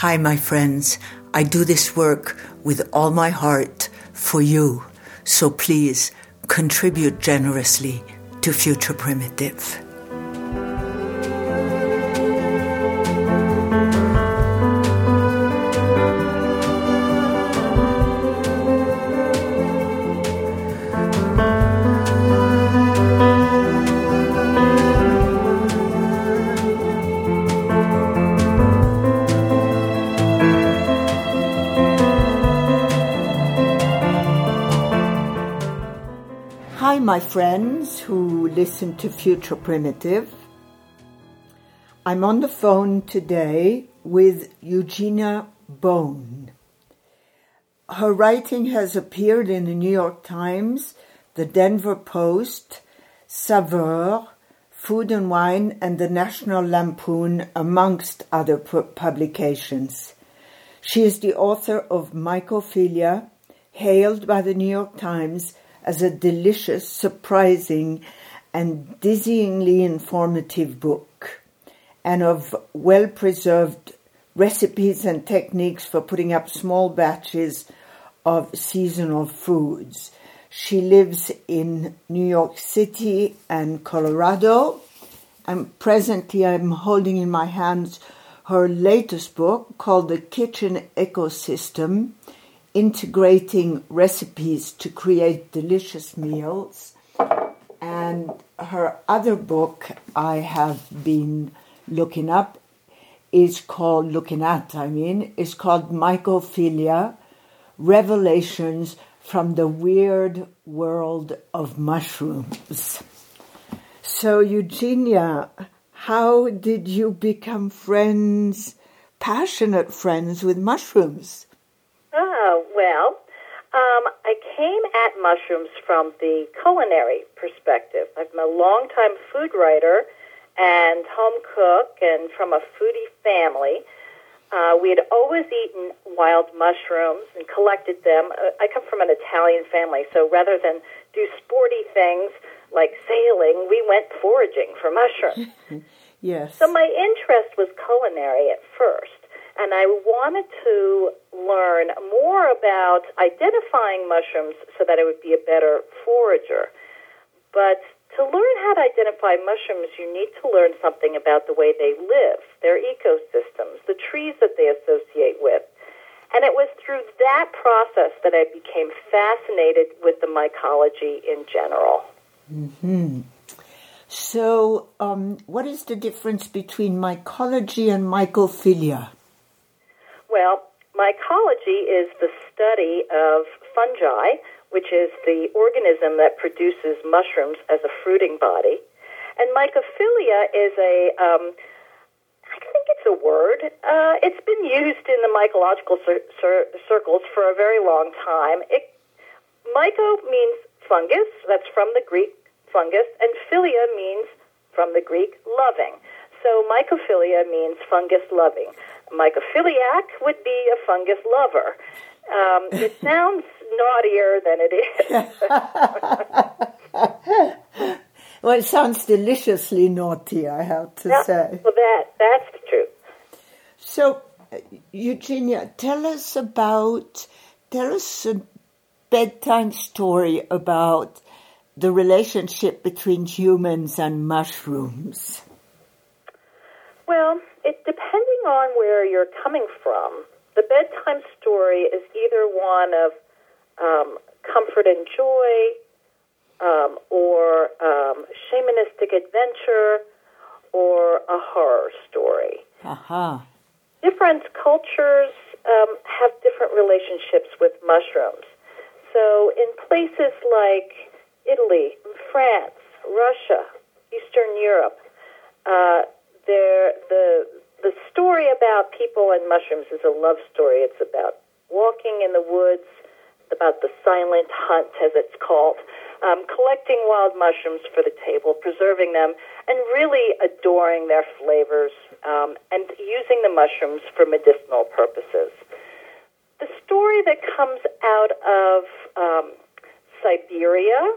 Hi, my friends. I do this work with all my heart for you. So please contribute generously to Future Primitive. My friends who listen to Future Primitive. I'm on the phone today with Eugenia Bone. Her writing has appeared in the New York Times, the Denver Post, Saveur, Food and Wine, and the National Lampoon, amongst other publications. She is the author of Mycophilia, hailed by the New York Times as a delicious, surprising, and dizzyingly informative book, and of well preserved recipes and techniques for putting up small batches of seasonal foods. She lives in New York City and Colorado, and presently I'm holding in my hands her latest book called The Kitchen Ecosystem integrating recipes to create delicious meals. And her other book I have been looking up is called, looking at, I mean, is called Mycophilia Revelations from the Weird World of Mushrooms. So, Eugenia, how did you become friends, passionate friends with mushrooms? Oh, well, um, I came at mushrooms from the culinary perspective. I've been a long-time food writer and home cook and from a foodie family. Uh, we had always eaten wild mushrooms and collected them. Uh, I come from an Italian family, so rather than do sporty things like sailing, we went foraging for mushrooms. yes. So my interest was culinary at first and I wanted to learn more about identifying mushrooms so that I would be a better forager. But to learn how to identify mushrooms, you need to learn something about the way they live, their ecosystems, the trees that they associate with. And it was through that process that I became fascinated with the mycology in general. Mm-hmm. So, um, what is the difference between mycology and mycophilia? Well, mycology is the study of fungi, which is the organism that produces mushrooms as a fruiting body. And mycophilia is a, um, I think it's a word. Uh, it's been used in the mycological cir- cir- circles for a very long time. It, myco means fungus, that's from the Greek fungus, and philia means from the Greek loving. So mycophilia means fungus loving. Mycophiliac would be a fungus lover. Um, it sounds naughtier than it is. well, it sounds deliciously naughty, I have to yeah, say. Well, that that's the truth. So, Eugenia, tell us about tell us a bedtime story about the relationship between humans and mushrooms. Well, it depending on where you're coming from, the bedtime story is either one of um, comfort and joy, um, or um, shamanistic adventure, or a horror story. Uh-huh. Different cultures um, have different relationships with mushrooms. So, in places like Italy, France, Russia, Eastern Europe, uh, there the the story about people and mushrooms is a love story. It's about walking in the woods, about the silent hunt, as it's called, um, collecting wild mushrooms for the table, preserving them, and really adoring their flavors um, and using the mushrooms for medicinal purposes. The story that comes out of um, Siberia,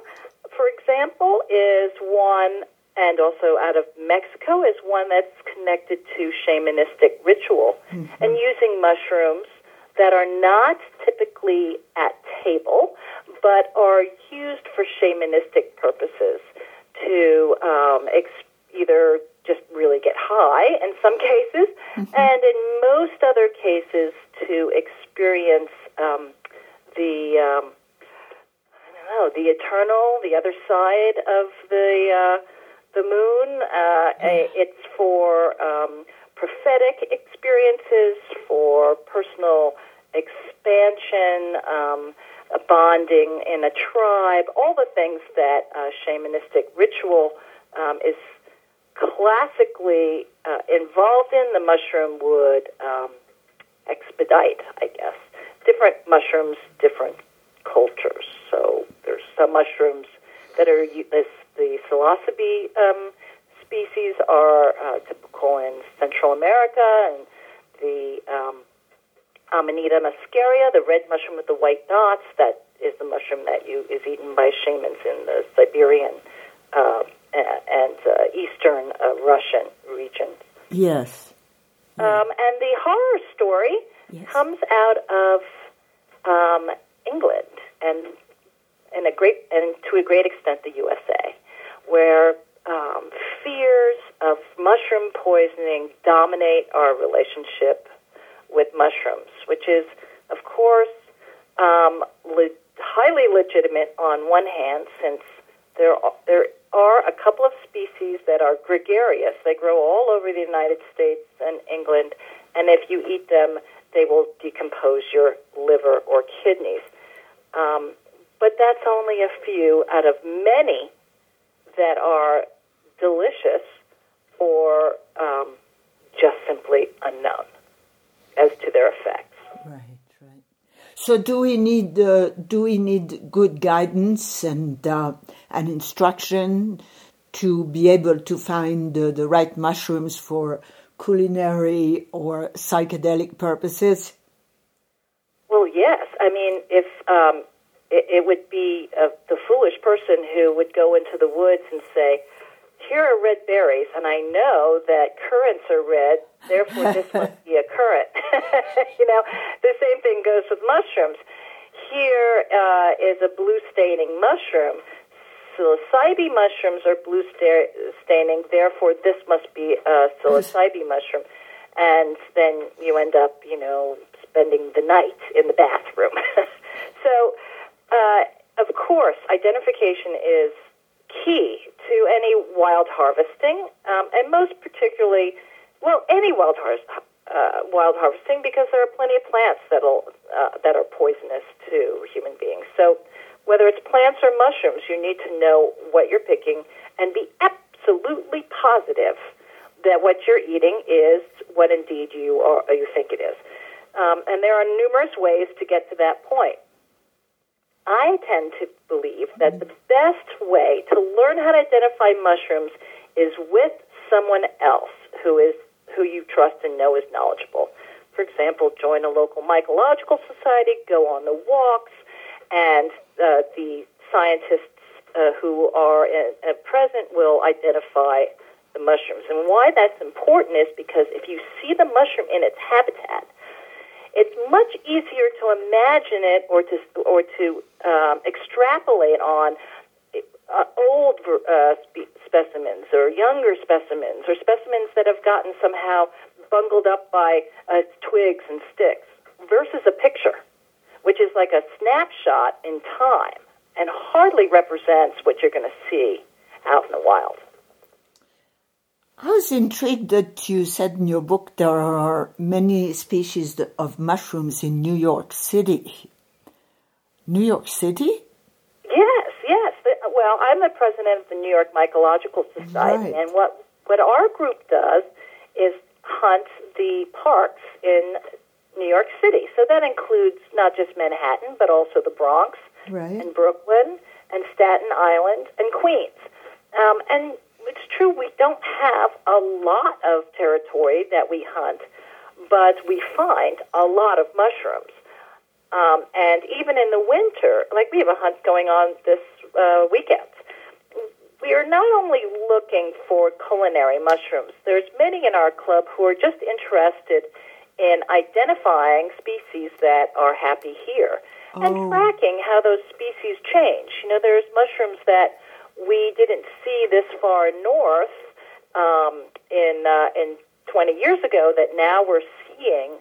for example, is one and also out of Mexico is one that's connected to shamanistic ritual mm-hmm. and using mushrooms that are not typically at table, but are used for shamanistic purposes to um, ex- either just really get high in some cases, mm-hmm. and in most other cases to experience um, the um, I don't know the eternal, the other side of the uh, the moon. Uh. It's for um, prophetic experiences, for personal expansion. Um, bonding in a tribe, all the things that uh, shamanistic ritual um, is classically uh, involved in, the mushroom would um, expedite, I guess. Different mushrooms, different cultures. So there's some mushrooms that are this, the psilocybe um, species are uh, typical in Central America, and the um, Amanita muscaria, the red mushroom with the white dots, that is the mushroom that you is eaten by shamans in the Siberian uh, and uh, Eastern uh, Russian regions. Yes. Um, and the horror story yes. comes out of um, England and in a great and to a great extent the USA, where um, fears of mushroom poisoning dominate our relationship with mushrooms, which is, of course, um, le- highly legitimate on one hand, since there are, there are a couple of species that are gregarious. They grow all over the United States and England, and if you eat them, they will decompose your liver or kidneys. Um, but that's only a few out of many that are delicious or um, just simply unknown as to their effects. Right, right. So, do we need uh, do we need good guidance and uh, and instruction to be able to find uh, the right mushrooms for culinary or psychedelic purposes? Well, yes. I mean, if um, it, it, would be uh, the foolish person who would go into the woods and say, "Here are red berries, and I know that currants are red, therefore this must be a currant." you know, the same thing goes with mushrooms. Here uh, is a blue staining mushroom psilocybe mushrooms are blue staining, therefore this must be a psilocybe mushroom. And then you end up, you know, spending the night in the bathroom. so, uh, of course, identification is key to any wild harvesting, um, and most particularly, well, any wild harvest. Uh, wild harvesting because there are plenty of plants that'll uh, that are poisonous to human beings. So whether it's plants or mushrooms, you need to know what you're picking and be absolutely positive that what you're eating is what indeed you are you think it is. Um, and there are numerous ways to get to that point. I tend to believe that the best way to learn how to identify mushrooms is with someone else who is who you trust and know is knowledgeable. For example, join a local mycological society, go on the walks, and uh, the scientists uh, who are in, at present will identify the mushrooms. And why that's important is because if you see the mushroom in its habitat, it's much easier to imagine it or to or to um, extrapolate on uh, old uh, specimens or younger specimens or specimens that have gotten somehow bungled up by uh, twigs and sticks versus a picture which is like a snapshot in time and hardly represents what you're going to see out in the wild. I was intrigued that you said in your book there are many species of mushrooms in New York City. New York City? Yes, yes. Well, I'm the president of the New York Mycological Society, right. and what, what our group does is hunt the parks in New York City. So that includes not just Manhattan, but also the Bronx right. and Brooklyn and Staten Island and Queens. Um, and it's true, we don't have a lot of territory that we hunt, but we find a lot of mushrooms. Um, and even in the winter, like we have a hunt going on this uh, weekend, we are not only looking for culinary mushrooms, there's many in our club who are just interested in identifying species that are happy here and Oh. tracking how those species change. You know, there's mushrooms that we didn't see this far north um, in uh, in 20 years ago that now we're seeing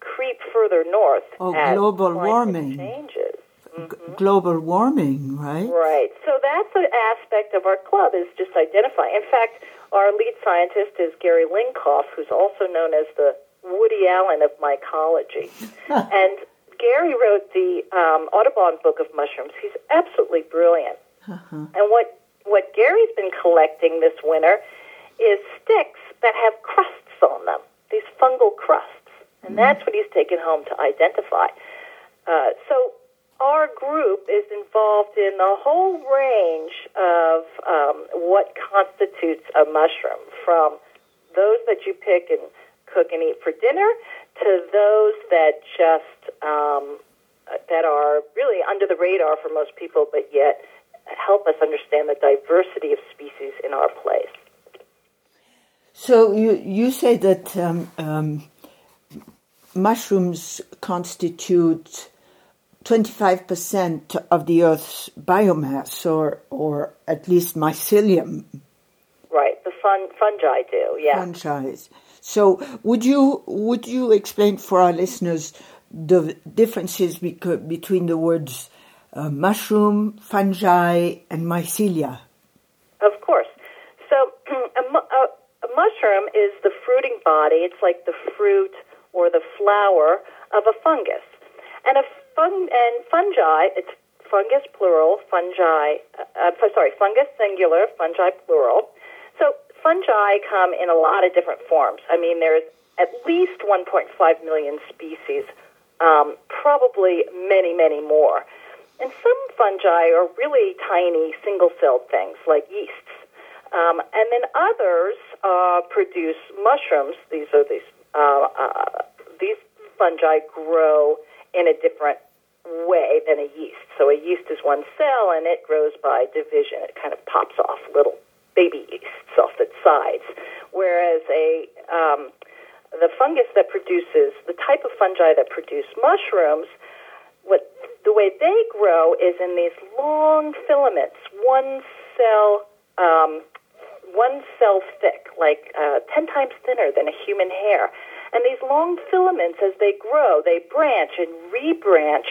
creep further north Oh, as global warming. changes. G- global warming, right? Right. So that's an aspect of our club is just identifying. In fact, our lead scientist is Gary Lincoff, who's also known as the Woody Allen of mycology. and Gary wrote the um, Audubon Book of Mushrooms. He's absolutely brilliant. And what what Gary's been collecting this winter is sticks that have crusts on them, these fungal crusts, and that's what he's taken home to identify. Uh, so our group is involved in the whole range of um, what constitutes a mushroom, from those that you pick and cook and eat for dinner to those that just um, that are really under the radar for most people, but yet help us understand the diversity of species in our place. So you you say that um, um, mushrooms constitute twenty five percent of the Earth's biomass, or or at least mycelium Right, the fun, fungi do, yeah. franchise. So would you would you explain for our listeners the differences between the words uh, mushroom, fungi, and mycelia? Of course. So a, a, a mushroom is the fruiting body. It's like the fruit or the flower of a fungus. And a fun and fungi, it's fungus plural, fungi, uh, uh, sorry, fungus singular, fungi plural. So fungi come in a lot of different forms. I mean, there's at least 1.5 million species, um, probably many, many more. And some fungi are really tiny single-celled things like yeasts. Um, and then others uh, produce mushrooms. These are these uh, uh, these fungi grow in a different way than a yeast. So a yeast is one cell, and it grows by division. It kind of pops off little baby yeasts off its sides, whereas a um, the fungus that produces the type of fungi that produce mushrooms, what the way they grow is in these long filaments, one cell, um, one cell thick, like uh, ten times thinner than a human hair. And these long filaments, as they grow, they branch and rebranch,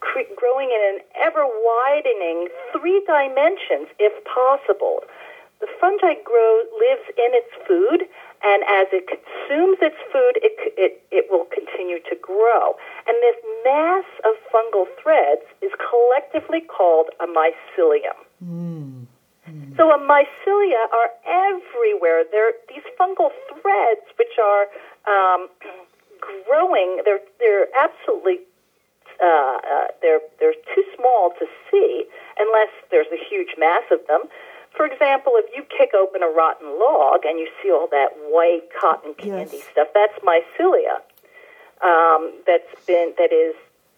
cre- growing in an ever widening three dimensions, if possible. The fungi grow lives in its food, and as it consumes its food, it, it, it will continue to grow. And this mass of fungal threads is collectively called a mycelium. So a mycelia are everywhere. They're these fungal threads, which are um, growing. They're they're absolutely uh, uh, they're they're too small to see unless there's a huge mass of them. For example, if you kick open a rotten log and you see all that white cotton candy Yes. stuff, that's mycelia. Um, that's been that is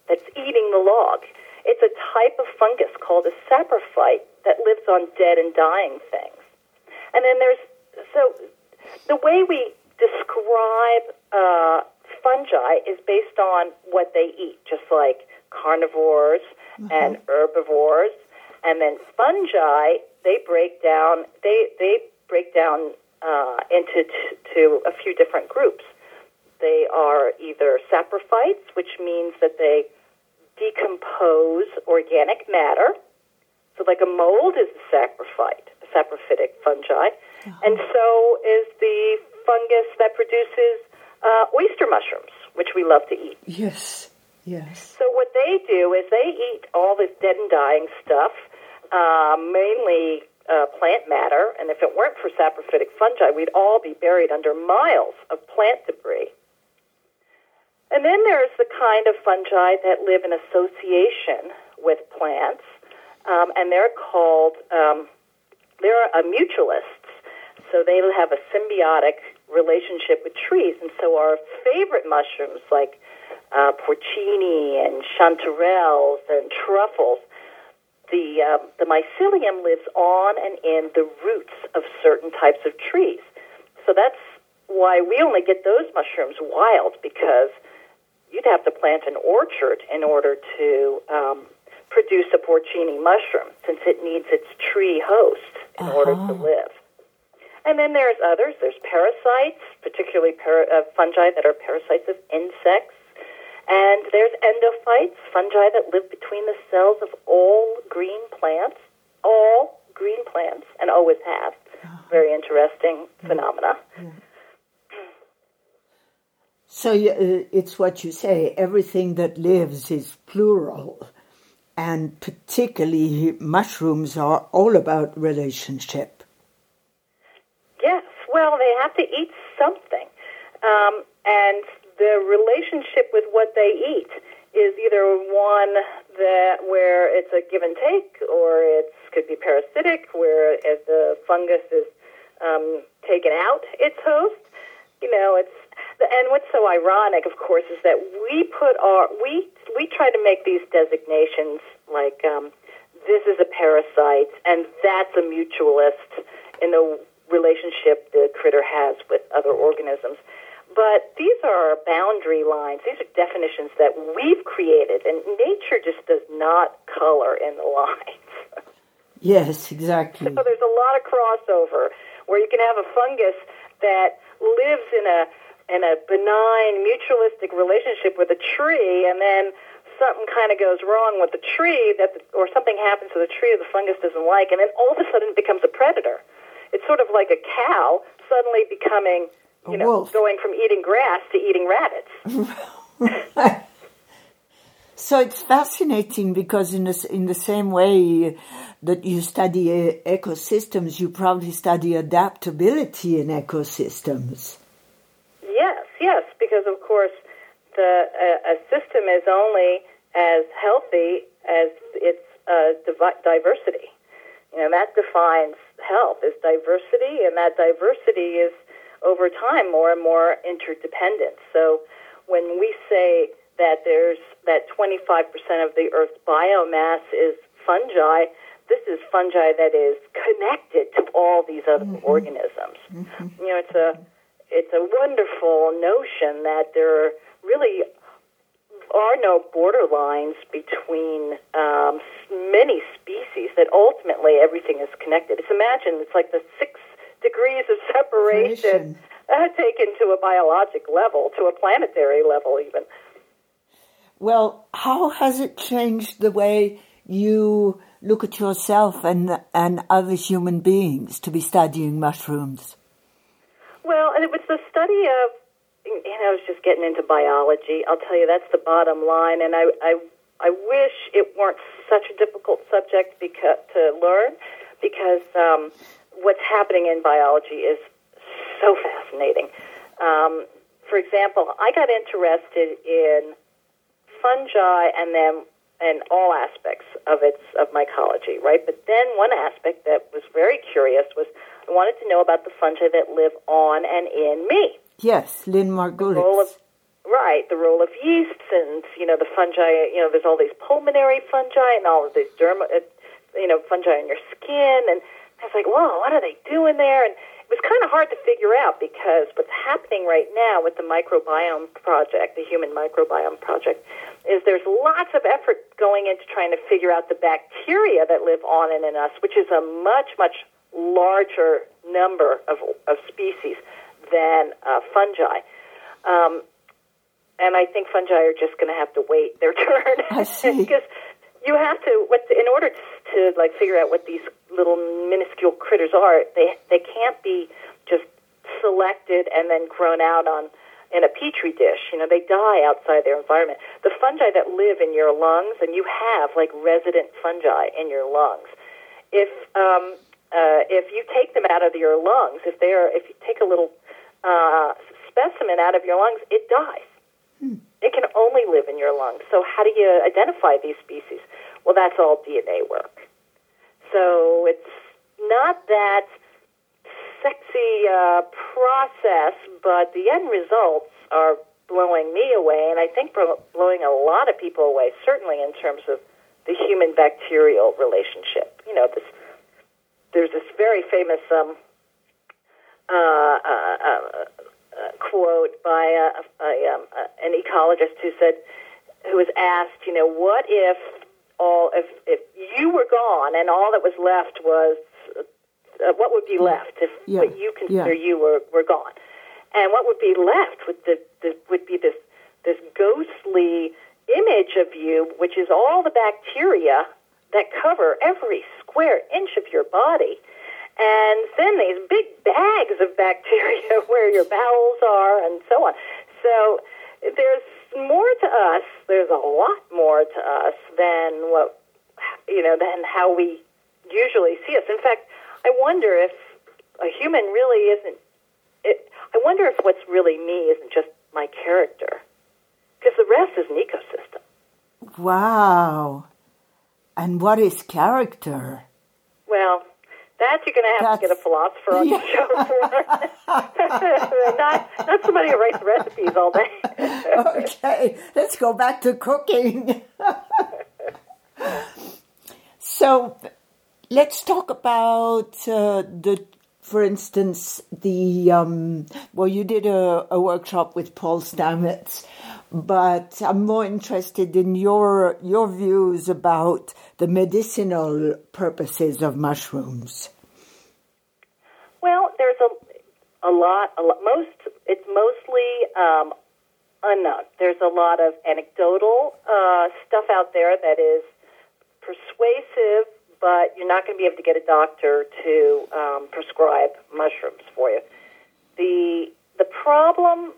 that's eating the log. It's a type of fungus called a saprophyte that lives on dead and dying things. And then there's so the way we describe uh, fungi is based on what they eat, just like carnivores and herbivores. And then fungi, they break down. They they break down uh, into t- to a few different groups. They are either saprophytes, which means that they decompose organic matter. So, like a mold is a saprophyte, a saprophytic fungi, and so is the fungus that produces uh, oyster mushrooms, which we love to eat. Yes, yes. So what they do is they eat all this dead and dying stuff, uh, mainly uh, plant matter. And if it weren't for saprophytic fungi, we'd all be buried under miles of plant debris. And then there's the kind of fungi that live in association with plants, um, and they're called um, they're uh, mutualists. So they have a symbiotic relationship with trees, and so our favorite mushrooms like uh, porcini and chanterelles and truffles, the um, the mycelium lives on and in the roots of certain types of trees. So that's why we only get those mushrooms wild because you'd have to plant an orchard in order to um, produce a porcini mushroom, since it needs its tree host in uh-huh. order to live. And then there's others. There's parasites, particularly para, uh, fungi that are parasites of insects. And there's endophytes, fungi that live between the cells of all green plants, all green plants, and always have. Uh-huh. Very interesting phenomena. Yeah. So uh, it's what you say everything that lives is plural. And particularly, mushrooms are all about relationship. Yes, well, they have to eat something. Um, and the relationship with what they eat is either one that where it's a give and take, or it could be parasitic, where as the fungus is um, taken out its host. You know, it's and what's so ironic, of course, is that we put our we we try to make these designations like um, this is a parasite and that's a mutualist in the relationship the critter has with other organisms. But these are boundary lines. These are definitions that we've created, and nature just does not color in the lines. yes, exactly. So there's a lot of crossover where you can have a fungus that lives in a in a benign mutualistic relationship with a tree, and then something kind of goes wrong with the tree that, the, or something happens to the tree that the fungus doesn't like, and then all of a sudden it becomes a predator. It's sort of like a cow suddenly becoming, you a know, wolf. going from eating grass to eating rabbits. so it's fascinating because in the, in the same way that you study uh, ecosystems, you probably study adaptability in ecosystems yes, because of course the a, a system is only as healthy as its uh, div- diversity. You know that defines health is diversity, and that diversity is over time more and more interdependent. So when we say that there's that 25% of the Earth's biomass is fungi, this is fungi that is connected to all these other mm-hmm. organisms. Mm-hmm. You know, it's a it's a wonderful notion that there really are no border lines between um, many species, that ultimately everything is connected. It's imagine it's like the six degrees of separation uh, taken to a biologic level, to a planetary level, even. Well, how has it changed the way you look at yourself and and other human beings to be studying mushrooms? Well, and it was the study of, know, I was just getting into biology. I'll tell you, that's the bottom line. And I, I, I wish it weren't such a difficult subject because, to learn because um, what's happening in biology is so fascinating. Um, for example, I got interested in fungi and then and all aspects of its of mycology, right? But then one aspect that was very curious was wanted to know about the fungi that live on and in me. Yes, Lynn Margulis. Right, the role of yeasts and, you know, the fungi, you know, there's all these pulmonary fungi and all of these derma, uh, you know, fungi in your skin. And I was like, whoa, what are they doing there? And it was kind of hard to figure out because what's happening right now with the microbiome project, the human microbiome project, is there's lots of effort going into trying to figure out the bacteria that live on and in us, which is a much, much larger number of, of species than uh, fungi. Um, and I think fungi are just going to have to wait their turn I see. because you have to. What in order to, to like figure out what these little minuscule critters are, they they can't be just selected and then grown out on in a petri dish. You know, they die outside their environment. The fungi that live in your lungs, and you have like resident fungi in your lungs. If um, uh, if you take them out of your lungs, if they are, if you take a little uh, specimen out of your lungs, it dies. Hmm. It can only live in your lungs. So how do you identify these species? Well, that's all DNA work. So it's not that sexy uh, process, but the end results are blowing me away, and I think blowing a lot of people away. Certainly in terms of the human bacterial relationship. You know, this there's this very famous um, uh, uh, uh, quote by a, a, um, an ecologist who said, who was asked, you know, what if all if if you were gone and all that was left was uh, what would be left if yeah. what you consider yeah. you were were gone, and what would be left would the, the would be this this ghostly image of you, which is all the bacteria that cover every square inch of your body. And then these big bags of bacteria where your bowels are and so on. So there's more to us, there's a lot more to us than what, you know, than how we usually see us. In fact, I wonder if a human really isn't, it, I wonder if what's really me isn't just my character. Because the rest is an ecosystem. Wow. And what is character? Well, that you're going to have That's, to get a philosopher on yeah. the show for. not, not somebody who writes recipes all day. okay, let's go back to cooking. so, let's talk about uh, the, for instance, the um, well, you did a, a workshop with Paul Stamets but I'm more interested in your your views about the medicinal purposes of mushrooms. Well, there's a a lot, a lot most it's mostly um, unknown. There's a lot of anecdotal uh, stuff out there that is persuasive, but you're not going to be able to get a doctor to um, prescribe mushrooms for you. The the problem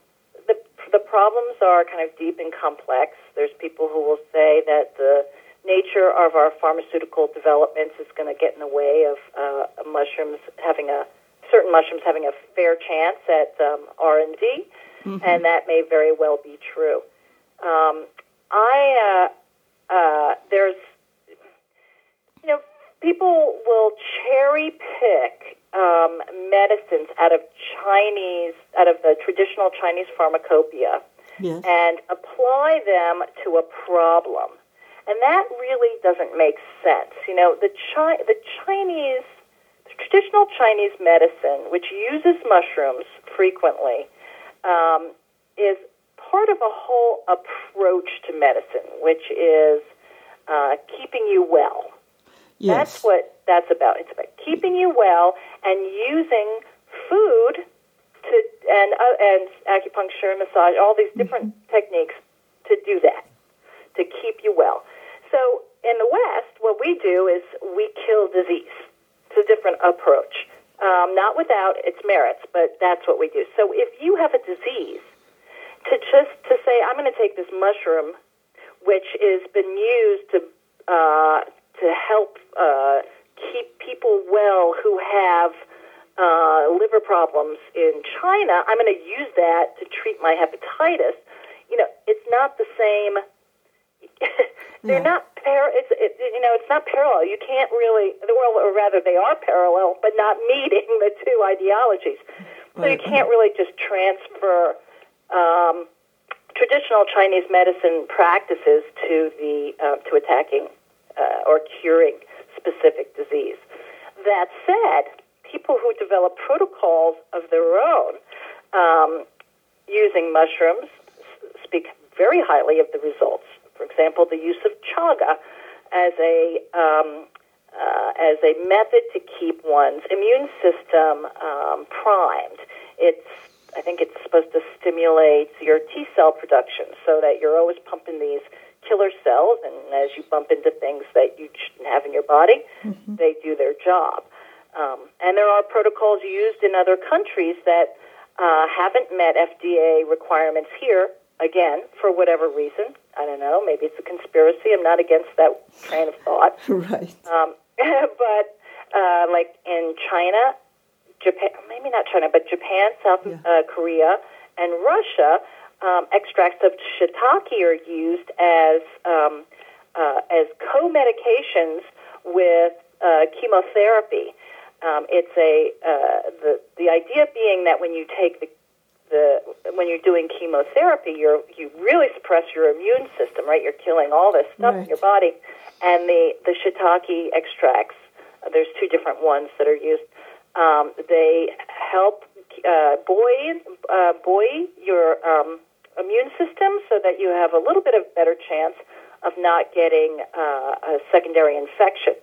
the problems are kind of deep and complex. There's people who will say that the nature of our pharmaceutical developments is going to get in the way of uh, mushrooms having a certain mushrooms having a fair chance at um, R and D, mm-hmm. and that may very well be true. Um, I uh, uh, there's people will cherry pick um, medicines out of Chinese, out of the traditional Chinese pharmacopoeia, yes. and apply them to a problem. And that really doesn't make sense. You know, the Chi- the Chinese, the traditional Chinese medicine, which uses mushrooms frequently, um, is part of a whole approach to medicine, which is uh, keeping you well. Yes. That's what that's about. It's about keeping you well and using food to and uh, and acupuncture, massage, all these different mm-hmm. techniques to do that to keep you well. So in the West, what we do is we kill disease. It's a different approach, um, not without its merits, but that's what we do. So if you have a disease, to just to say I'm going to take this mushroom, which has been used to uh, to help uh, keep people well who have uh, liver problems in China, I'm going to use that to treat my hepatitis. You know, it's not the same. they're yeah. not par. It's it, you know, it's not parallel. You can't really. Well, or rather, they are parallel, but not meeting the two ideologies. So you can't really just transfer um, traditional Chinese medicine practices to the uh, to attacking uh, or curing specific disease. That said, people who develop protocols of their own um, using mushrooms speak very highly of the results. For example, the use of chaga as a um, uh, as a method to keep one's immune system um, primed. It's I think it's supposed to stimulate your T cell production so that you're always pumping these killer cells, and as you bump into things that you shouldn't have in your body, mm-hmm. they do their job. Um, and there are protocols used in other countries that uh, haven't met FDA requirements here, again, for whatever reason. I don't know, maybe it's a conspiracy. I'm not against that train of thought. right. Um, but uh, like in China, Japan, maybe not China, but Japan, South yeah. uh, Korea, and Russia, um, extracts of shiitake are used as um, uh, as co-medications with uh, chemotherapy. Um, it's a uh, the the idea being that when you take the the when you're doing chemotherapy, you're you really suppress suppress your immune system, right? You're killing all this stuff Right. in your body. And the, the shiitake extracts, uh, there's two different ones that are used. Um, they help uh, buoy, uh, buoy your um, immune system so that you have a little bit of better chance of not getting uh, a secondary infection,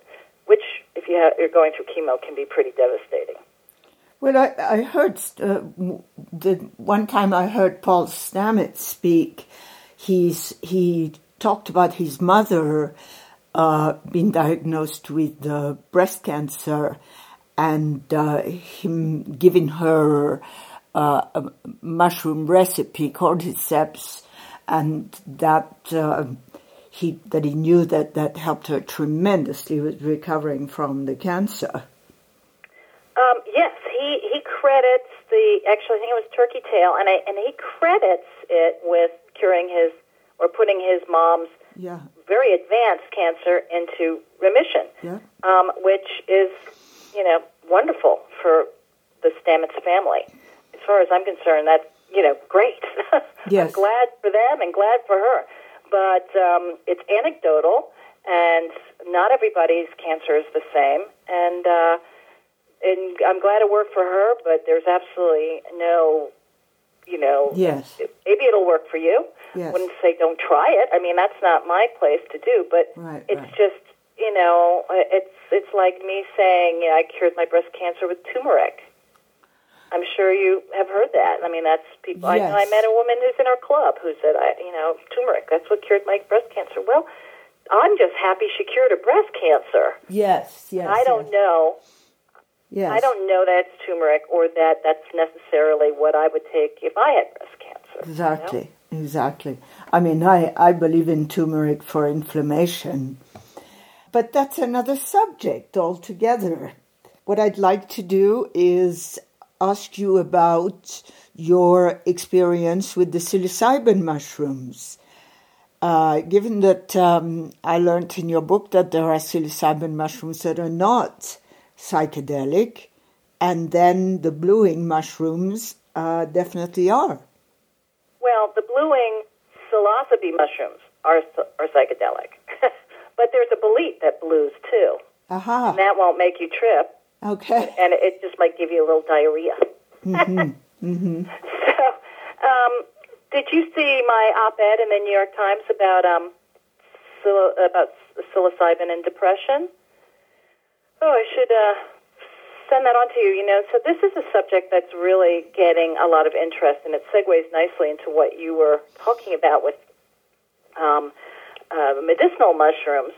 which, if you have, you're going through chemo, can be pretty devastating. Well, I, I heard uh, the one time I heard Paul Stamets speak. He's he talked about his mother uh, being diagnosed with uh, breast cancer, and uh, him giving her uh, a mushroom recipe, cordyceps, and that uh, he that he knew that that helped her tremendously with recovering from the cancer. Um, yes, he, he credits the actually I think it was turkey tail, and I, and he credits it with curing his or putting his mom's Yeah, very advanced cancer into remission, yeah. um, which is you know wonderful for the Stamets family. As far as I'm concerned, that's you know great. Yes. I'm glad for them and glad for her, but um, it's anecdotal, and not everybody's cancer is the same, and. Uh, and I'm glad it worked for her, but there's absolutely no, you know, Yes. maybe it'll work for you. Yes. Wouldn't say don't try it. I mean, that's not my place to do, but Right, it's right. just, you know, it's it's like me saying, yeah, I cured my breast cancer with turmeric. I'm sure you have heard that. I mean, that's people. I, Yes. I met a woman who's in our club who said, I, you know, turmeric. That's what cured my breast cancer. Well, I'm just happy she cured her breast cancer. Yes, yes. I don't yes. know. Yes. I don't know that it's turmeric or that that's necessarily what I would take if I had breast cancer. you know? Exactly, exactly. I mean, I, I believe in turmeric for inflammation, but that's another subject altogether. What I'd like to do is ask you about your experience with the psilocybin mushrooms. Uh, given that um, I learned in your book that there are psilocybin mushrooms that are not psychedelic, and then the blueing mushrooms uh, definitely are. Well, the bluing psilocybe mushrooms are are psychedelic, but there's a bolete that blues too. Aha. And that won't make you trip, Okay. and it just might give you a little diarrhea. Mm-hmm. So, um, did you see my op-ed in the New York Times about um, psil- about psilocybin and depression? Oh, I should uh, send that on to you. You know, so this is a subject that's really getting a lot of interest, and it segues nicely into what you were talking about with um, uh, medicinal mushrooms.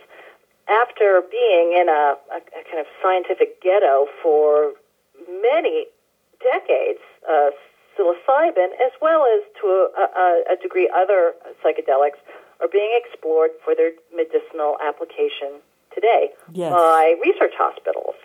After being in a, a, a kind of scientific ghetto for many decades, uh, psilocybin, as well as to a, a, a degree other psychedelics, are being explored for their medicinal application today Yes. by research hospitals.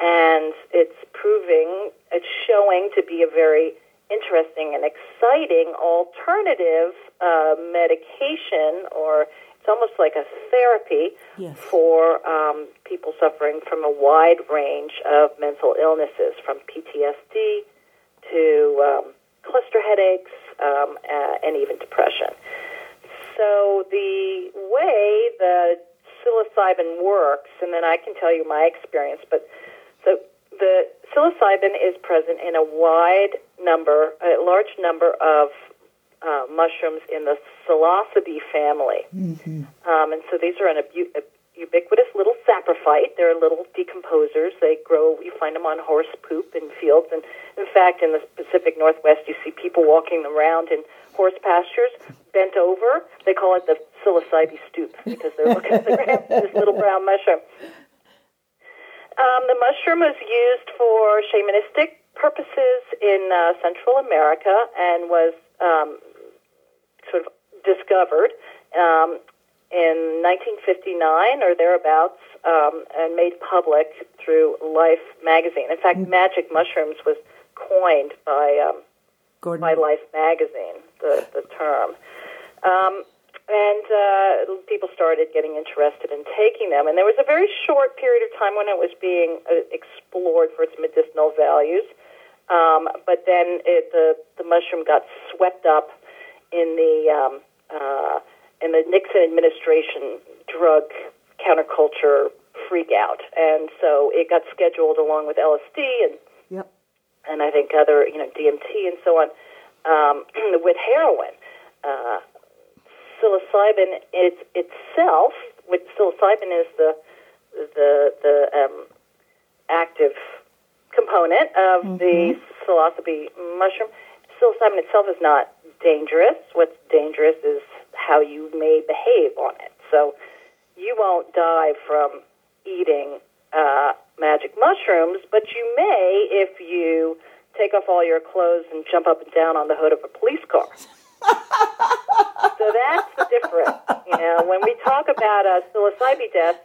And it's proving, it's showing to be a very interesting and exciting alternative uh, medication, or it's almost like a therapy Yes. for um, people suffering from a wide range of mental illnesses, from PTSD to um, cluster headaches um, uh, and even depression. So the way the psilocybin works, and then I can tell you my experience, but so the psilocybin is present in a wide number, a large number of uh, mushrooms in the psilocybe family. Um, and so these are an ubiquitous little saprophyte. They're little decomposers. They grow, you find them on horse poop in fields. And in fact, in the Pacific Northwest, you see people walking around in horse pastures bent over. They call it the psilocybe stoop because they're looking at the this little brown mushroom. Um, the mushroom is used for shamanistic purposes in uh, Central America and was um, discovered um, in 1959 or thereabouts um, and made public through Life magazine. In fact, magic mushrooms was coined by um, Gordon. by Life magazine, the, the term. Um, and uh, people started getting interested in taking them. And there was a very short period of time when it was being uh, explored for its medicinal values. Um, but then it, the, the mushroom got swept up in the um, uh, in the Nixon administration drug counterculture freak out, and so it got scheduled along with LSD and Yep. and I think other you know DMT and so on um, with heroin. Uh, psilocybin is itself, with psilocybin is the the the um, active component of the psilocybe mushroom. Psilocybin itself is not dangerous. What's dangerous is how you may behave on it. So you won't die from eating uh, magic mushrooms, but you may if you take off all your clothes and jump up and down on the hood of a police car. so that's the difference. You know, when we talk about a psilocybe death,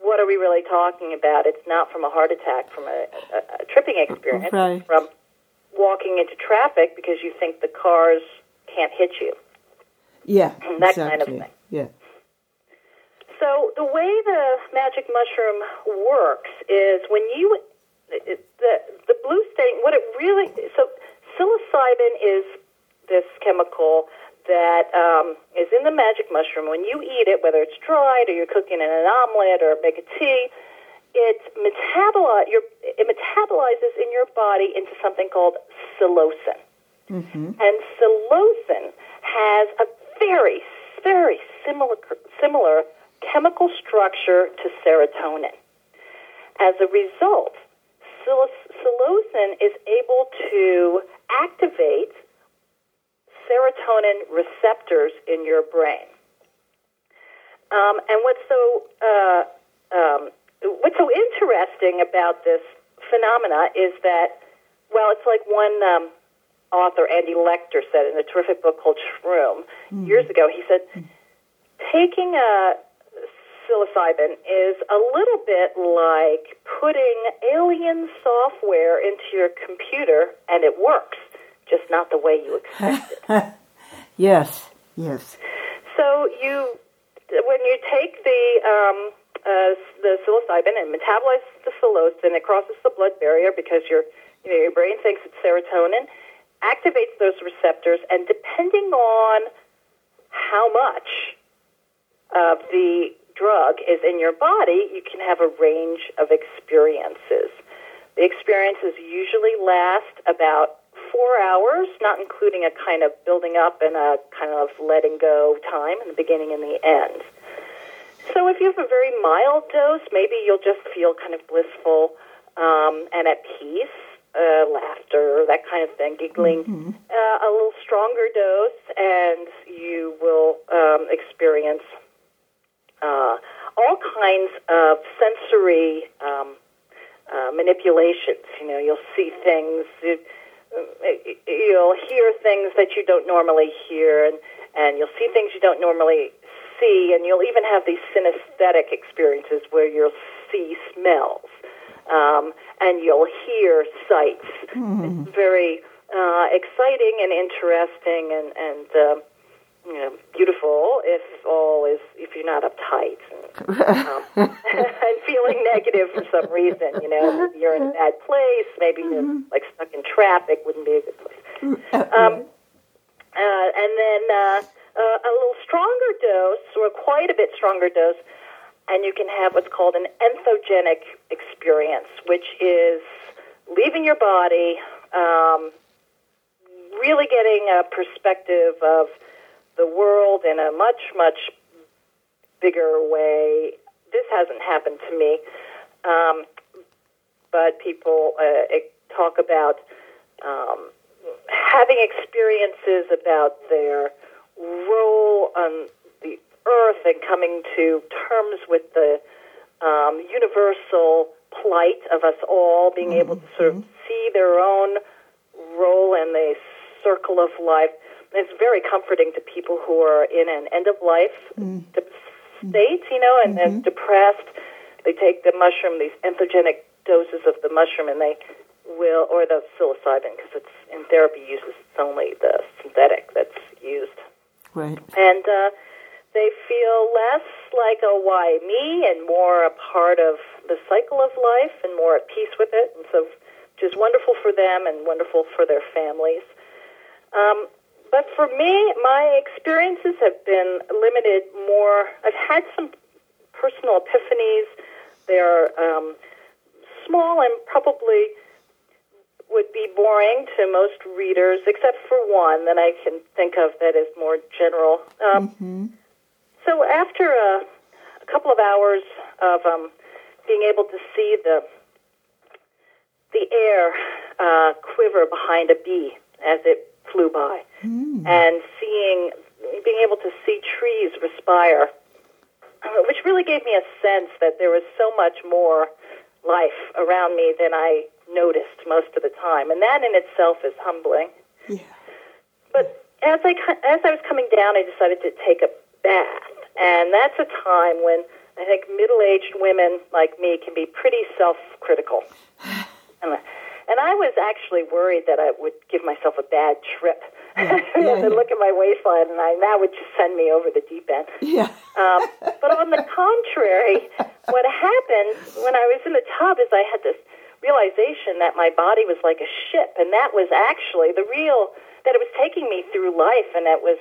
what are we really talking about? It's not from a heart attack, from a, a, a tripping experience, Right. From walking into traffic because you think the cars can't hit you. Yeah. That exactly. kind of thing. Yeah. So the way the magic mushroom works is when you the the blue stain. What it really so psilocybin is this chemical that um, is in the magic mushroom. When you eat it, whether it's dried or you're cooking in an omelet or make a tea, it metabolize your it metabolizes in your body into something called psilocin. And psilocin has a very, very similar, similar chemical structure to serotonin. As a result, psil- psilocin is able to activate serotonin receptors in your brain. Um, and what's so uh, um, what's so interesting about this phenomena is that, well, it's like one um, author, Andy Letcher, said in a terrific book called Shroom years ago. He said, taking a psilocybin is a little bit like putting alien software into your computer and it works, just not the way you expected. Yes. Yes. So you, when you take the um, uh, the psilocybin and metabolize the psilocin, it crosses the blood barrier because your you know your brain thinks it's serotonin, activates those receptors, and depending on how much of the drug is in your body, you can have a range of experiences. The experiences usually last about four hours, not including a kind of building up and a kind of letting go time in the beginning and the end. So if you have a very mild dose, maybe you'll just feel kind of blissful um, and at peace, uh, laughter, that kind of thing, giggling. Uh, a little stronger dose, and you will um, experience uh, all kinds of sensory um, uh, manipulations. You know, you'll see things, you, you'll hear things that you don't normally hear, and, and you'll see things you don't normally see, and you'll even have these synesthetic experiences where you'll see smells, um, and you'll hear sights. It's very uh, exciting and interesting, and and uh, you know, beautiful if all is if you're not uptight and, um, and feeling negative for some reason. You know, you're in a bad place. Maybe you're like stuck in traffic. Wouldn't be a good place. Um, uh, and then uh, uh, a little stronger dose, or quite a bit stronger dose, and you can have what's called an entheogenic experience, which is leaving your body, um, really getting a perspective of the world in a much, much bigger way. This hasn't happened to me, um, but people uh, talk about um, having experiences about their role on earth and coming to terms with the um, universal plight of us all, being able to sort of see their own role in the circle of life. And it's very comforting to people who are in an end of life de- state, you know, and then depressed. They take the mushroom, these entheogenic doses of the mushroom, and they will, or the psilocybin, because it's in therapy uses it's only the synthetic that's used Right. and uh, they feel less like a why me and more a part of the cycle of life and more at peace with it, and so which is wonderful for them and wonderful for their families. Um, but for me, my experiences have been limited more. I've had some personal epiphanies. They're um, small and probably would be boring to most readers, except for one that I can think of that is more general. Um, Mm-hmm. So after a, a couple of hours of um, being able to see the the air uh, quiver behind a bee as it flew by, and seeing being able to see trees respire, uh, which really gave me a sense that there was so much more life around me than I noticed most of the time, and that in itself is humbling. Yeah. But as I as I was coming down, I decided to take a bath, and that's a time when I think middle-aged women like me can be pretty self-critical. And, I- was actually worried that I would give myself a bad trip. Yeah, yeah, and yeah. look at my waistline, and I, that would just send me over the deep end. Yeah. Um, but on the contrary, what happened when I was in the tub is I had this realization that my body was like a ship, and that was actually the real that it was taking me through life, and it was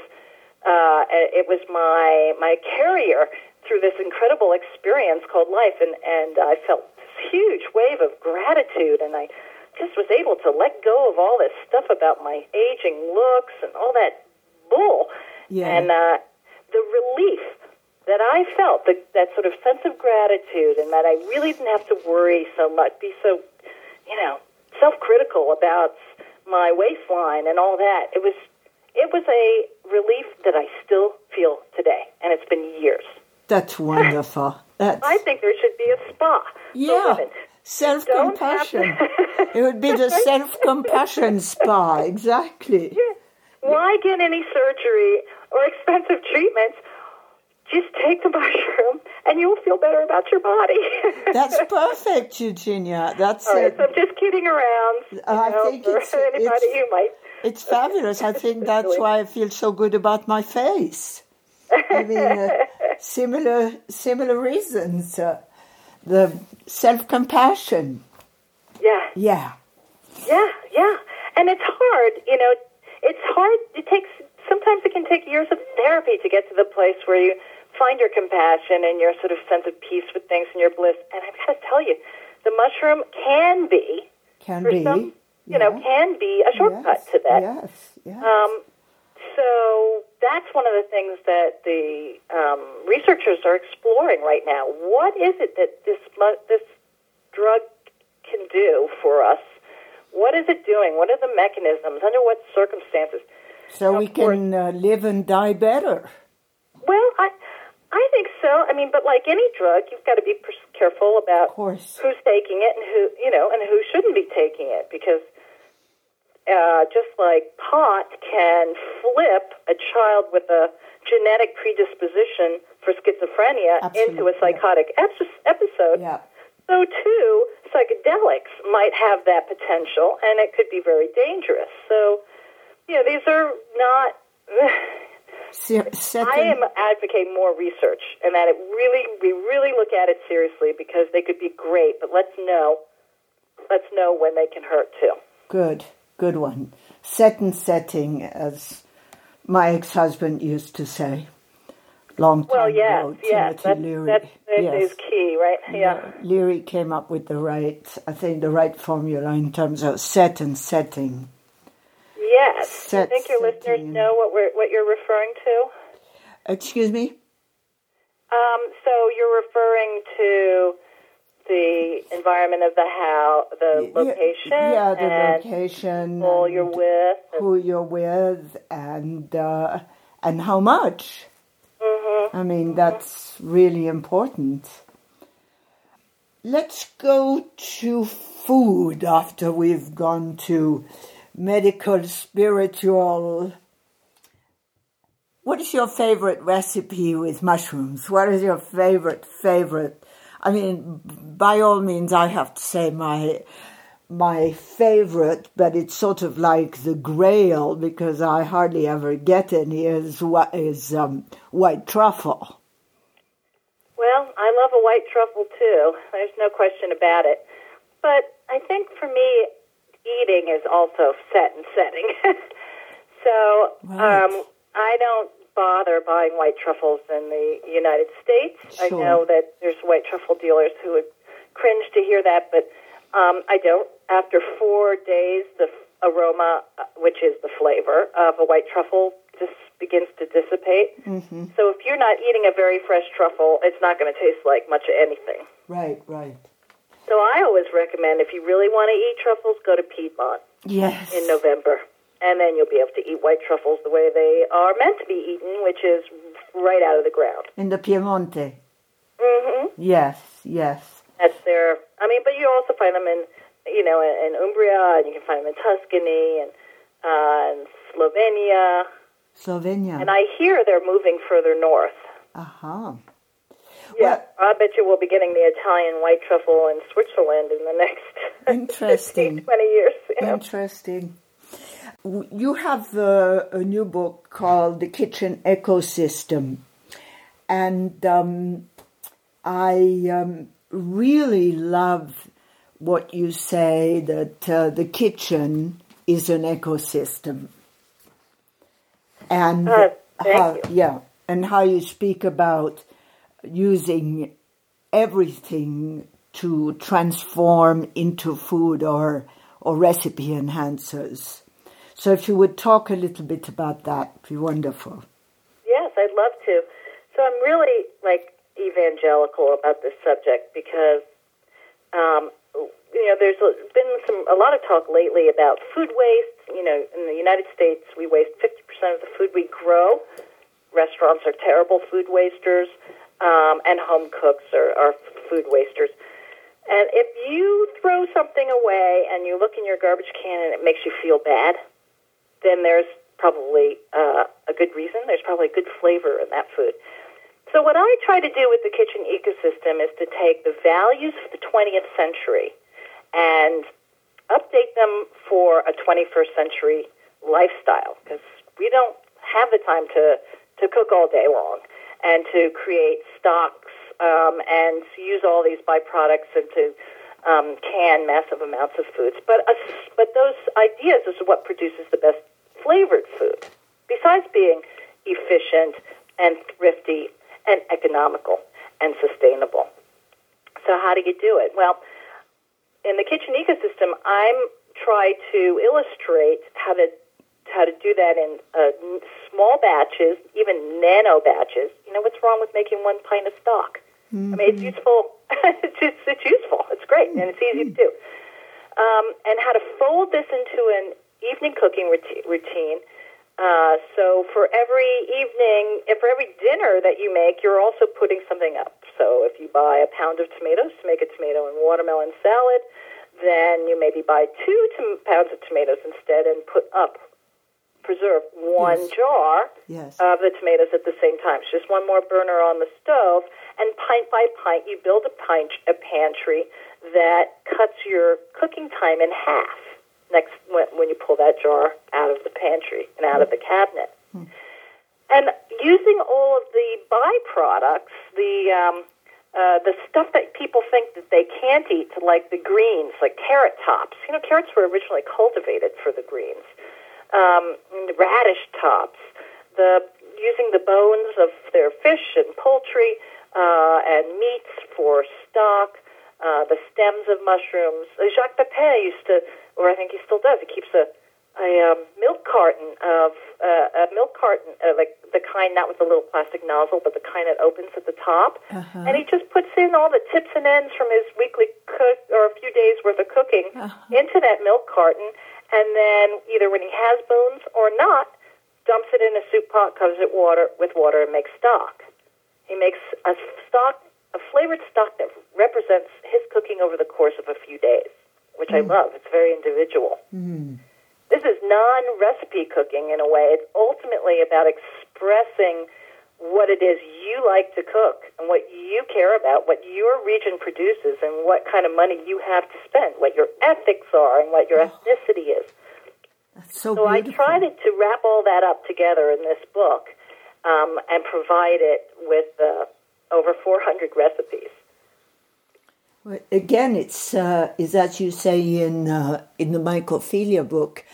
uh, it was my my carrier through this incredible experience called life, and and I felt this huge wave of gratitude, and I just was able to let go of all this stuff about my aging looks and all that bull, Yeah. and uh, the relief that I felt, the, that sort of sense of gratitude, and that I really didn't have to worry so much, be so, you know, self-critical about my waistline and all that. It was, it was a relief that I still feel today, and it's been years. That's wonderful. That's I think there should be a spa yeah. Self compassion. it would be the self compassion spa, exactly. Why get any surgery or expensive treatments? Just take the mushroom, and you'll feel better about your body. That's perfect, Eugenia. That's All right, it. so I'm just kidding around. I know, think it's- anybody it's- who might. It's fabulous. I think that's why I feel so good about my face. I mean, uh, similar similar reasons. Uh, the self compassion. Yeah, Yeah. yeah, yeah. And it's hard, you know. It's hard. It takes sometimes it can take years of therapy to get to the place where you find your compassion and your sort of sense of peace with things and your bliss. And I've got to tell you, the mushroom can be, Can be. some, you know, can be a shortcut yes. to that. Yes. Yes. Um, so that's one of the things that the um, researchers are exploring right now. What is it that this mu- this drug can do for us? What is it doing? What are the mechanisms? Under what circumstances? so we course. can uh, live and die better. Well, I I think so. I mean, but like any drug, you've got to be careful about who's taking it and who you know and who shouldn't be taking it because uh, just like pot can flip a child with a genetic predisposition for schizophrenia into a psychotic epi- episode. Yeah. So too, psychedelics might have that potential, and it could be very dangerous. So, you know, these are not. Second, I am advocating more research, and that it really, we really look at it seriously because they could be great, but let's know, let's know when they can hurt too. Good, good one. Set and setting, as my ex-husband used to say, long time Well, yes, ago. yes, Timothy that's, Leary. that yes. is key, right? Yeah. Leary came up with the right, I think, the right formula in terms of set and setting. Yes. Do you think your listeners know what we're what you're referring to? Excuse me. Um, so you're referring to the environment of the house, the location, Yeah, the and location. who you're with. and- Who you're with, and uh, and how much. Mm-hmm. I mean, that's really important. Let's go to food after we've gone to medical, spiritual. What is your favorite recipe with mushrooms? What is your favorite, favorite? I mean, by all means, I have to say my my favorite, but it's sort of like the grail because I hardly ever get any. Is what is um, white truffle? Well, I love a white truffle too. There's no question about it. But I think for me, eating is also set and setting. So Right. um, I don't bother buying white truffles in the United States. I know that there's white truffle dealers who would cringe to hear that, but um, I don't. After four days, the aroma, uh, which is the flavor of a white truffle, just begins to dissipate. Mm-hmm. So if you're not eating a very fresh truffle, it's not going to taste like much of anything. Right, right. So I always recommend if you really want to eat truffles, go to Piedmont Yes. in November. And then you'll be able to eat white truffles the way they are meant to be eaten, which is right out of the ground. In the Piemonte. Mm-hmm. Yes, yes. That's their. I mean, but you also find them in, you know, in, in Umbria, and you can find them in Tuscany and uh, and Slovenia. Slovenia. And I hear they're moving further north. Uh huh. Yeah, I bet you we'll be getting the Italian white truffle in Switzerland in the next Interesting. 15, 20 years. You know? Interesting. You have a new book called The Kitchen Ecosystem. And um, I um, really love what you say that uh, the kitchen is an ecosystem. And thank how, you. yeah, and how you speak about using everything to transform into food or or recipe enhancers. So if you would talk a little bit about that, it'd be wonderful. Yes, I'd love to. So I'm really like evangelical about this subject because, um, you know, there's been some a lot of talk lately about food waste. You know, in the United States, we waste 50% of the food we grow. Restaurants are terrible food wasters, um, and home cooks are, are food wasters. And if you throw something away and you look in your garbage can and it makes you feel bad, then there's probably uh, a good reason. There's probably good flavor in that food. So, what I try to do with the kitchen ecosystem is to take the values of the 20th century and update them for a 21st century lifestyle because we don't have the time to, to cook all day long and to create stocks um, and use all these byproducts and to um, can massive amounts of foods. But, uh, but those ideas is what produces the best flavored food, besides being efficient and thrifty and economical and sustainable. So, how do you do it? Well, in the kitchen ecosystem, I'm try to illustrate how to how to do that in uh, small batches, even nano batches. You know what's wrong with making one pint of stock? I mean, it's useful. it's, just, it's useful. It's great, and it's easy to do. Um, and how to fold this into an evening cooking routine. routine. Uh, so for every evening, for every dinner that you make, you're also putting something up. So if you buy a pound of tomatoes to make a tomato and watermelon salad, then you maybe buy two tom- pounds of tomatoes instead and put up, preserve one Yes. jar Yes. of the tomatoes at the same time. It's just one more burner on the stove, and pint by pint, you build a pint a pantry that cuts your cooking time in half. Next, when, when you pull that jar out of the pantry and out of the cabinet, and using all of the byproducts, the um, uh, the stuff that people think that they can't eat, like the greens, like carrot tops. You know, carrots were originally cultivated for the greens. Um, and radish tops, the using the bones of their fish and poultry uh, and meats for stock, uh, the stems of mushrooms. Uh, Jacques Pepin used to, or I think he still does. He keeps a a um, milk carton of uh, a milk carton, uh, like the kind not with the little plastic nozzle, but the kind that opens at the top. Uh-huh. And he just puts in all the tips and ends from his weekly cook or a few days worth of cooking into that milk carton, and then either when he has bones or not, dumps it in a soup pot, covers it water with water, and makes stock. He makes a stock, a flavored stock that represents his cooking over the course of a few days, which I love. It's very individual. This is non-recipe cooking in a way. It's ultimately about expressing what it is you like to cook and what you care about, what your region produces, and what kind of money you have to spend, what your ethics are, and what your ethnicity is. That's so, So I tried to wrap all that up together in this book um, and provide it with uh, over 400 recipes. Again, it's uh, is as you say in uh, in the Mycophilia book.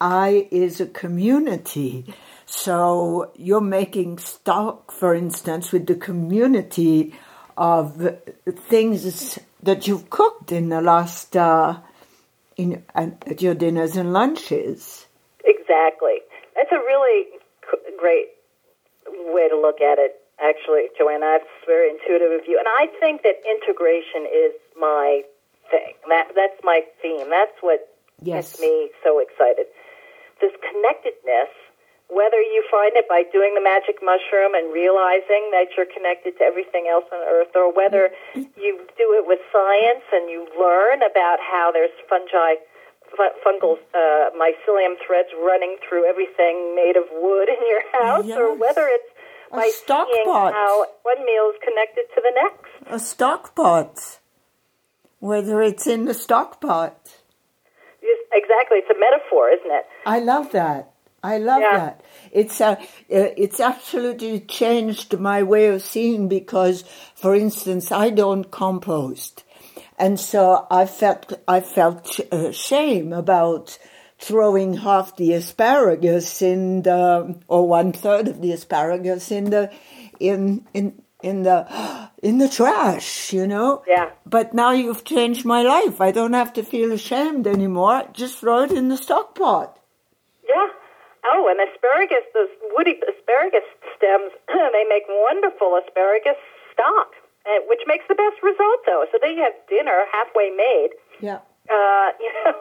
I is a community. So you're making stock, for instance, with the community of things that you've cooked in the last uh, in at your dinners and lunches. Exactly. That's a really great way to look at it. Actually, Joanna, that's very intuitive of you, and I think that integration is my thing. That that's my theme. That's what yes. gets me so excited. This connectedness whether you find it by doing the magic mushroom and realizing that you're connected to everything else on earth, or whether you do it with science and you learn about how there's fungi, fungal uh, mycelium threads running through everything made of wood in your house, yes. or whether it's by seeing pot. how one meal is connected to the next. A stock pot, whether it's in the stock pot. Yes, exactly, it's a metaphor, isn't it? I love that. I love yeah. that. It's uh, it's absolutely changed my way of seeing because, for instance, I don't compost, and so I felt I felt uh, shame about throwing half the asparagus in the or one third of the asparagus in the in in in the in the trash, you know. Yeah. But now you've changed my life. I don't have to feel ashamed anymore. Just throw it in the stock pot. Yeah. Oh, and asparagus, those woody asparagus stems, they make wonderful asparagus stock, which makes the best risotto. So then you have dinner halfway made. Yeah. Uh, you know,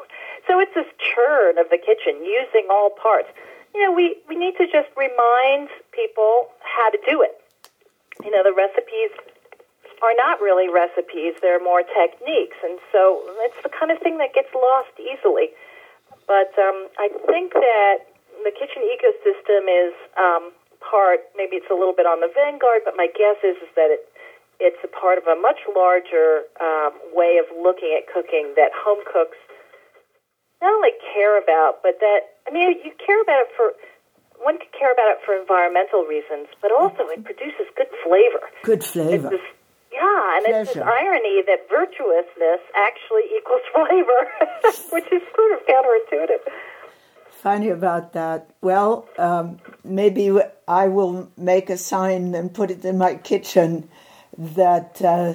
so it's this churn of the kitchen using all parts. You know, we, we need to just remind people how to do it. You know, the recipes are not really recipes, they're more techniques. And so it's the kind of thing that gets lost easily. But um, I think that the kitchen ecosystem is um, part. Maybe it's a little bit on the vanguard, but my guess is is that it it's a part of a much larger um, way of looking at cooking that home cooks not only care about, but that I mean you care about it for one could care about it for environmental reasons, but also it produces good flavor. Good flavor. This, yeah, and Pleasure. it's this irony that virtuousness actually equals flavor, which is sort of counterintuitive funny about that. Well, um, maybe I will make a sign and put it in my kitchen that uh,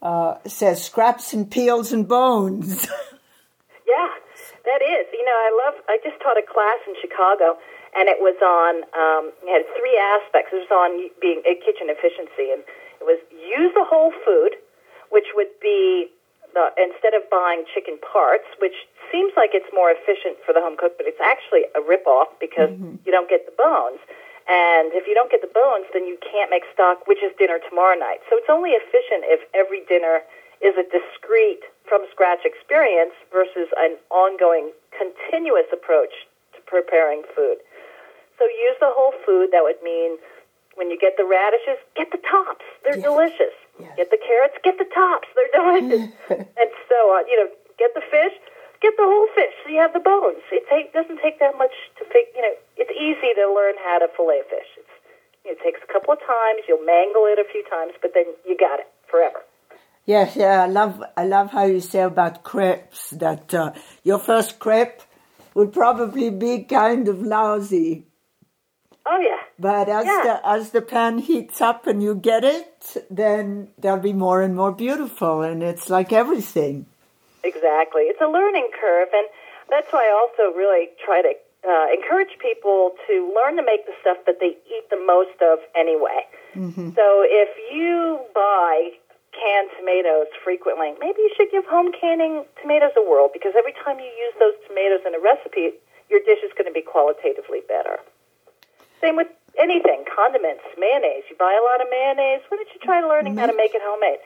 uh, says scraps and peels and bones. yeah, that is. You know, I love. I just taught a class in Chicago, and it was on. Um, it had three aspects. It was on being a kitchen efficiency, and it was use the whole food, which would be the, instead of buying chicken parts, which seems like it's more efficient for the home cook, but it's actually a ripoff because mm-hmm. you don't get the bones. And if you don't get the bones, then you can't make stock, which is dinner tomorrow night. So it's only efficient if every dinner is a discrete, from scratch experience versus an ongoing, continuous approach to preparing food. So use the whole food. That would mean when you get the radishes, get the tops. They're yes. delicious. Yes. Get the carrots, get the tops. They're delicious. and so on. You know, get the fish, get the whole fish so you have the bones. It take, doesn't take that much to fig, you know, it's easy to learn how to fillet fish. It's, it takes a couple of times, you'll mangle it a few times, but then you got it forever. Yes, yeah, I love I love how you say about crepes that uh, your first crepe would probably be kind of lousy. Oh yeah. But as yeah. the as the pan heats up and you get it, then they'll be more and more beautiful, and it's like everything. Exactly. It's a learning curve, and that's why I also really try to uh, encourage people to learn to make the stuff that they eat the most of anyway. Mm-hmm. So if you buy canned tomatoes frequently, maybe you should give home canning tomatoes a whirl because every time you use those tomatoes in a recipe, your dish is going to be qualitatively better. Same with anything, condiments, mayonnaise. You buy a lot of mayonnaise. Why don't you try learning how to make it homemade?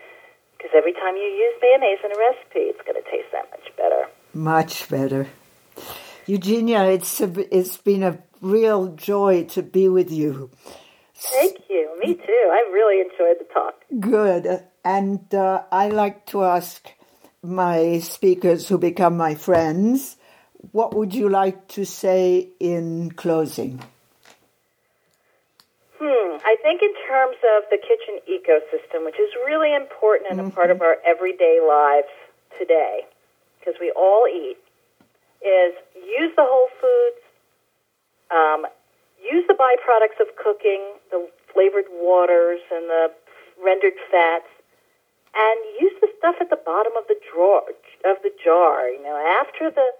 Because every time you use mayonnaise in a recipe, it's going to taste that much better. Much better. Eugenia, it's a, it's been a real joy to be with you. Thank you. Me too. I really enjoyed the talk. Good. And uh, I like to ask my speakers who become my friends, what would you like to say in closing? Hmm. I think in terms of the kitchen ecosystem, which is really important and mm-hmm. a part of our everyday lives today, because we all eat, is use the whole foods, um, use the byproducts of cooking, the flavored waters and the rendered fats, and use the stuff at the bottom of the drawer of the jar. You know, after the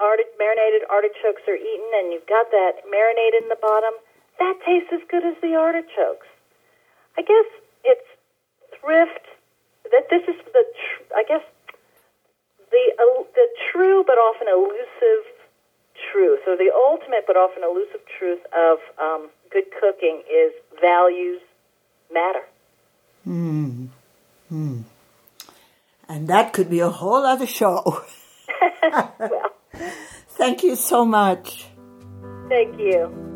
arti- marinated artichokes are eaten, and you've got that marinade in the bottom, that tastes as good as the artichokes. I guess it's thrift. That this is the, tr- I guess, the uh, the true but often elusive truth, or the ultimate but often elusive truth of um, good cooking is values matter. Hmm. Hmm. And that could be a whole other show. well, Thank you so much. thank you.